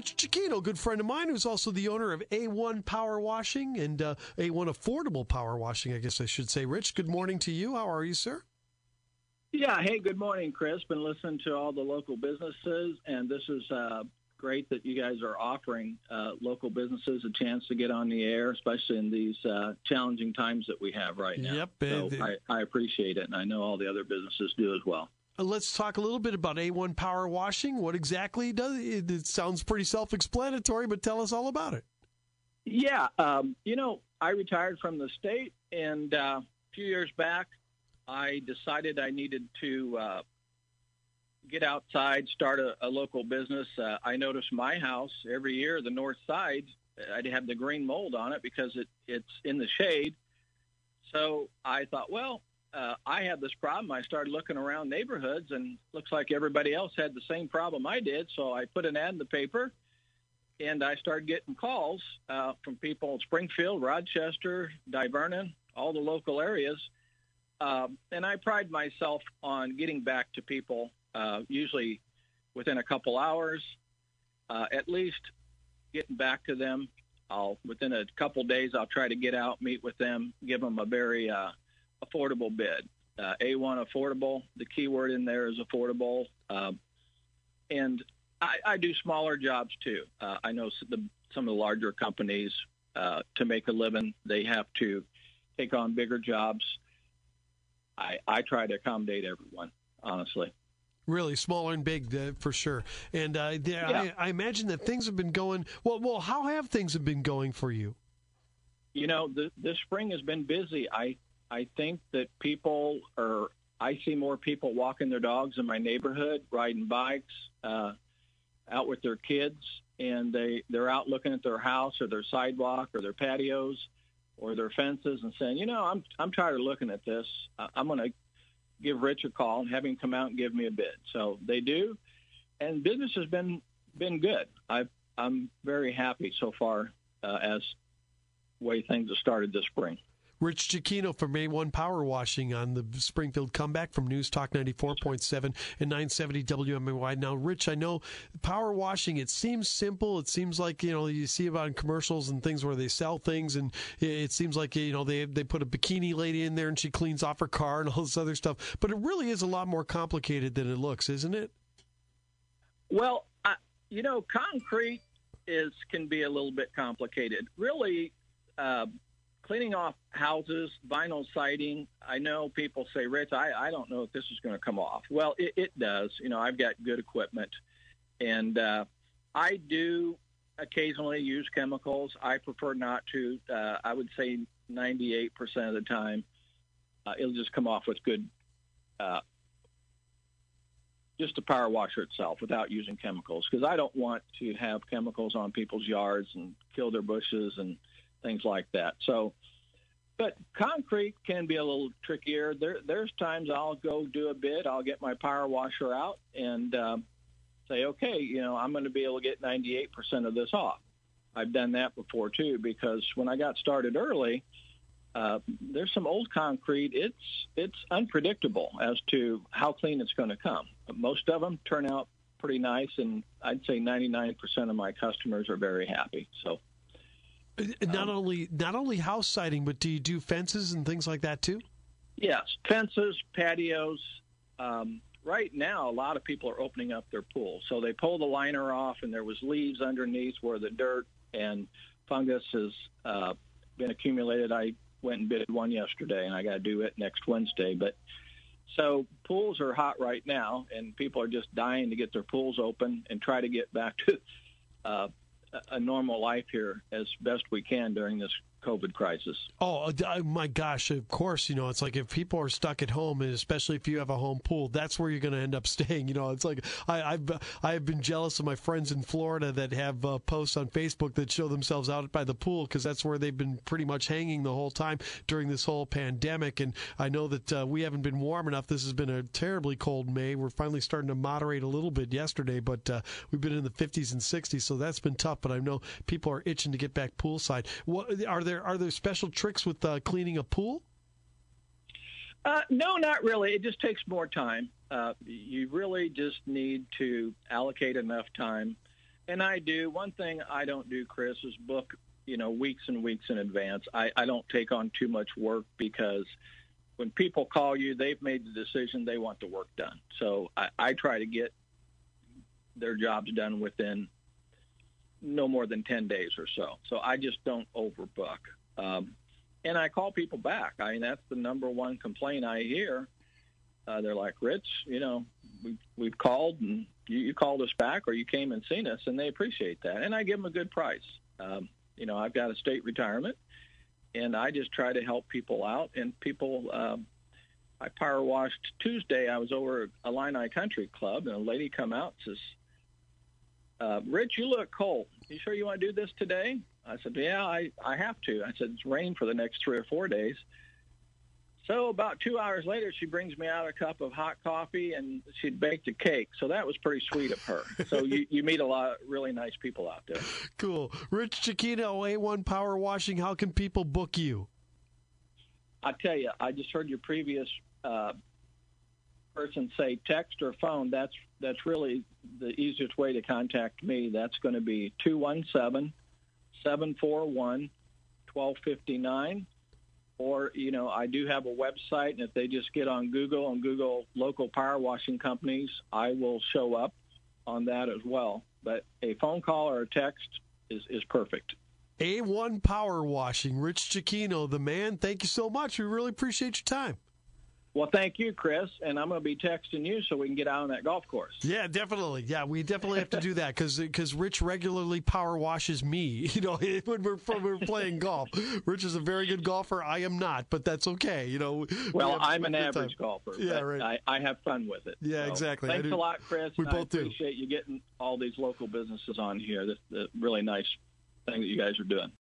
Rich Chiquino, good friend of mine, who's also the owner of A1 Power Washing and uh, A1 Affordable Power Washing, I guess I should say. Rich, good morning to you. How are you, sir? Yeah. Hey, good morning, Chris. Been listening to all the local businesses, and this is uh, great that you guys are offering uh, local businesses a chance to get on the air, especially in these uh, challenging times that we have right now. Yep. So I, I appreciate it, and I know all the other businesses do as well. Uh, Let's talk a little bit about A1 Power Washing. What exactly does it, it sounds pretty self-explanatory, but tell us all about it. Yeah, um, you know, I retired from the state, and uh, a few years back, I decided I needed to uh, get outside, start a, a local business. Uh, I noticed my house every year, the north side, I'd have the green mold on it because it, it's in the shade. So I thought, well, uh, I had this problem. I started looking around neighborhoods, and looks like everybody else had the same problem I did. So I put an ad in the paper and I started getting calls uh, from people in Springfield, Rochester, Divernon, all the local areas. Um, and I pride myself on getting back to people, uh, usually within a couple hours, uh, at least getting back to them. I'll within a couple days, I'll try to get out, meet with them, give them a very uh, affordable bid. Uh, A1 affordable. The key word in there is affordable. Um, and I, I do smaller jobs too. Uh, I know the, some of the larger companies uh, to make a living, they have to take on bigger jobs. I, I try to accommodate everyone, honestly. Really, small and big uh, for sure. And uh, there, Yeah. I, I imagine that things have been going well. Well, how have things have been going for you? You know, the, this spring has been busy. I I think that people are. I see more people walking their dogs in my neighborhood, riding bikes, uh, out with their kids, and they they're out looking at their house or their sidewalk or their patios or their fences and saying, you know, I'm I'm tired of looking at this. I'm going to give Rich a call and have him come out and give me a bid. So they do, and business has been been good. I I'm very happy so far uh, as way things have started this spring. Rich Chiquino from A1 Power Washing on the Springfield comeback from News Talk 94.7 and 970 WMAY. Now, Rich, I know power washing, it seems simple. It seems like, you know, you see about in commercials and things where they sell things and it seems like, you know, they, they put a bikini lady in there and she cleans off her car and all this other stuff. But it really is a lot more complicated than it looks, isn't it? Well, I, you know, concrete is can be a little bit complicated. Really, uh, cleaning off houses, vinyl siding. I know people say, Rich, I, I don't know if this is going to come off. Well, it, it does. You know, I've got good equipment, and uh, I do occasionally use chemicals. I prefer not to. Uh, I would say 98% of the time, uh, it'll just come off with good uh, just the power washer itself without using chemicals because I don't want to have chemicals on people's yards and kill their bushes and things like that. So, but concrete can be a little trickier. There, there's times I'll go do a bid. I'll get my power washer out and um, say, okay, you know, I'm going to be able to get 98% of this off. I've done that before too because when I got started early, uh, there's some old concrete. It's it's unpredictable as to how clean it's going to come. Most of them turn out pretty nice, and I'd say 99% of my customers are very happy. So Not only not only house siding, but do you do fences and things like that too? yes, fences, patios. Um, right now, a lot of people are opening up their pools, so they pull the liner off, and there was leaves underneath where the dirt and fungus has uh, been accumulated. I went and bid one yesterday, and I got to do it next Wednesday. But so pools are hot right now, and people are just dying to get their pools open and try to get back to uh, a- normal life here as best we can during this COVID crisis. Oh uh, uh, my gosh! Of course, you know it's like if people are stuck at home, and especially if you have a home pool, that's where you're going to end up staying. You know, it's like I, I've I've been jealous of my friends in Florida that have uh, posts on Facebook that show themselves out by the pool because that's where they've been pretty much hanging the whole time during this whole pandemic. And I know that uh, we haven't been warm enough. This has been a terribly cold May. We're finally starting to moderate a little bit yesterday, but uh, we've been in the 50s and 60s, so that's been tough. But I know people are itching to get back poolside. What are there? Are there special tricks with uh, cleaning a pool? Uh, no, not really. It just takes more time. Uh, you really just need to allocate enough time. And I do. One thing I don't do, Chris, is book, you know, weeks and weeks in advance. I, I don't take on too much work because when people call you, they've made the decision they want the work done. So I, I try to get their jobs done within no more than 10 days or so. So I just don't overbook. Um, and I call people back. I mean, that's the number one complaint I hear. Uh, they're like, Rich, you know, we, we've called and you, you called us back or you came and seen us, and they appreciate that. And I give them a good price. Um, you know, I've got a state retirement, and I just try to help people out. And people, um, I power washed Tuesday. I was over at Illini Country Club, and a lady come out and says, uh, Rich, you look cold. You sure you want to do this today? I said, yeah, I, I have to. I said, it's rain for the next three or four days. So about two hours later, she brings me out a cup of hot coffee and she'd baked a cake. So that was pretty sweet of her. So you, you meet a lot of really nice people out there. Cool. Rich Cicchino, A1 Power Washing, how can people book you? I tell you, I just heard your previous uh, person say text or phone. That's that's really the easiest way to contact me. That's going to be 217 741 1259 or you know I do have a website, and if they just get on Google and Google local power washing companies, I will show up on that as well. But a phone call or a text is is perfect. A1 Power Washing, Rich Cicchino, the man. Thank you so much. We really appreciate your time. Well, thank you, Chris, and I'm going to be texting you so we can get out on that golf course. Yeah, definitely. Yeah, we definitely have to do that because because Rich regularly power washes me. You know, when we're when we're playing golf. Rich is a very good golfer. I am not, but that's okay. You know. Well, we I'm an average time. golfer. Yeah, right. I, I, have fun with it. Yeah, so, exactly. Thanks a lot, Chris. We both I appreciate do. you getting all these local businesses on here. This the really nice thing that you guys are doing.